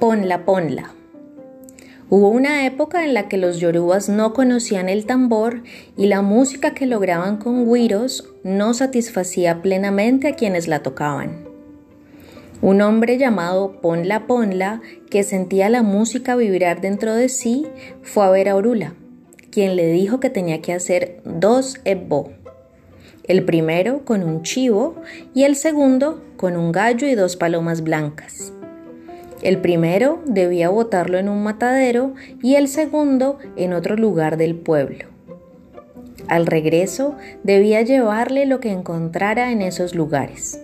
Ponla, ponla. Hubo una época en la que los yorubas no conocían el tambor y la música que lograban con güiros no satisfacía plenamente a quienes la tocaban. Un hombre llamado Ponla Ponla, que sentía la música vibrar dentro de sí, fue a ver a Orula, quien le dijo que tenía que hacer dos ebbo. El primero con un chivo y el segundo con un gallo y dos palomas blancas. El primero debía botarlo en un matadero y el segundo en otro lugar del pueblo. Al regreso debía llevarle lo que encontrara en esos lugares.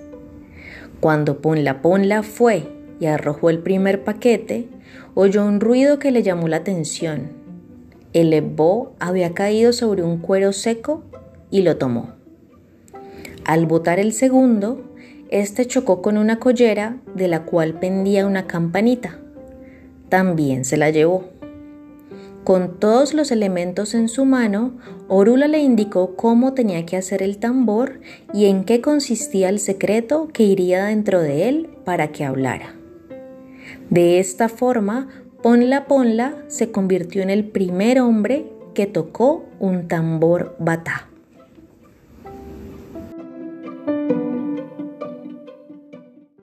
Cuando Ponla Ponla fue y arrojó el primer paquete, oyó un ruido que le llamó la atención. El ebó había caído sobre un cuero seco y lo tomó. Al botar el segundo, este chocó con una collera de la cual pendía una campanita. También se la llevó. Con todos los elementos en su mano, Orula le indicó cómo tenía que hacer el tambor y en qué consistía el secreto que iría dentro de él para que hablara. De esta forma, Ponla Ponla se convirtió en el primer hombre que tocó un tambor batá.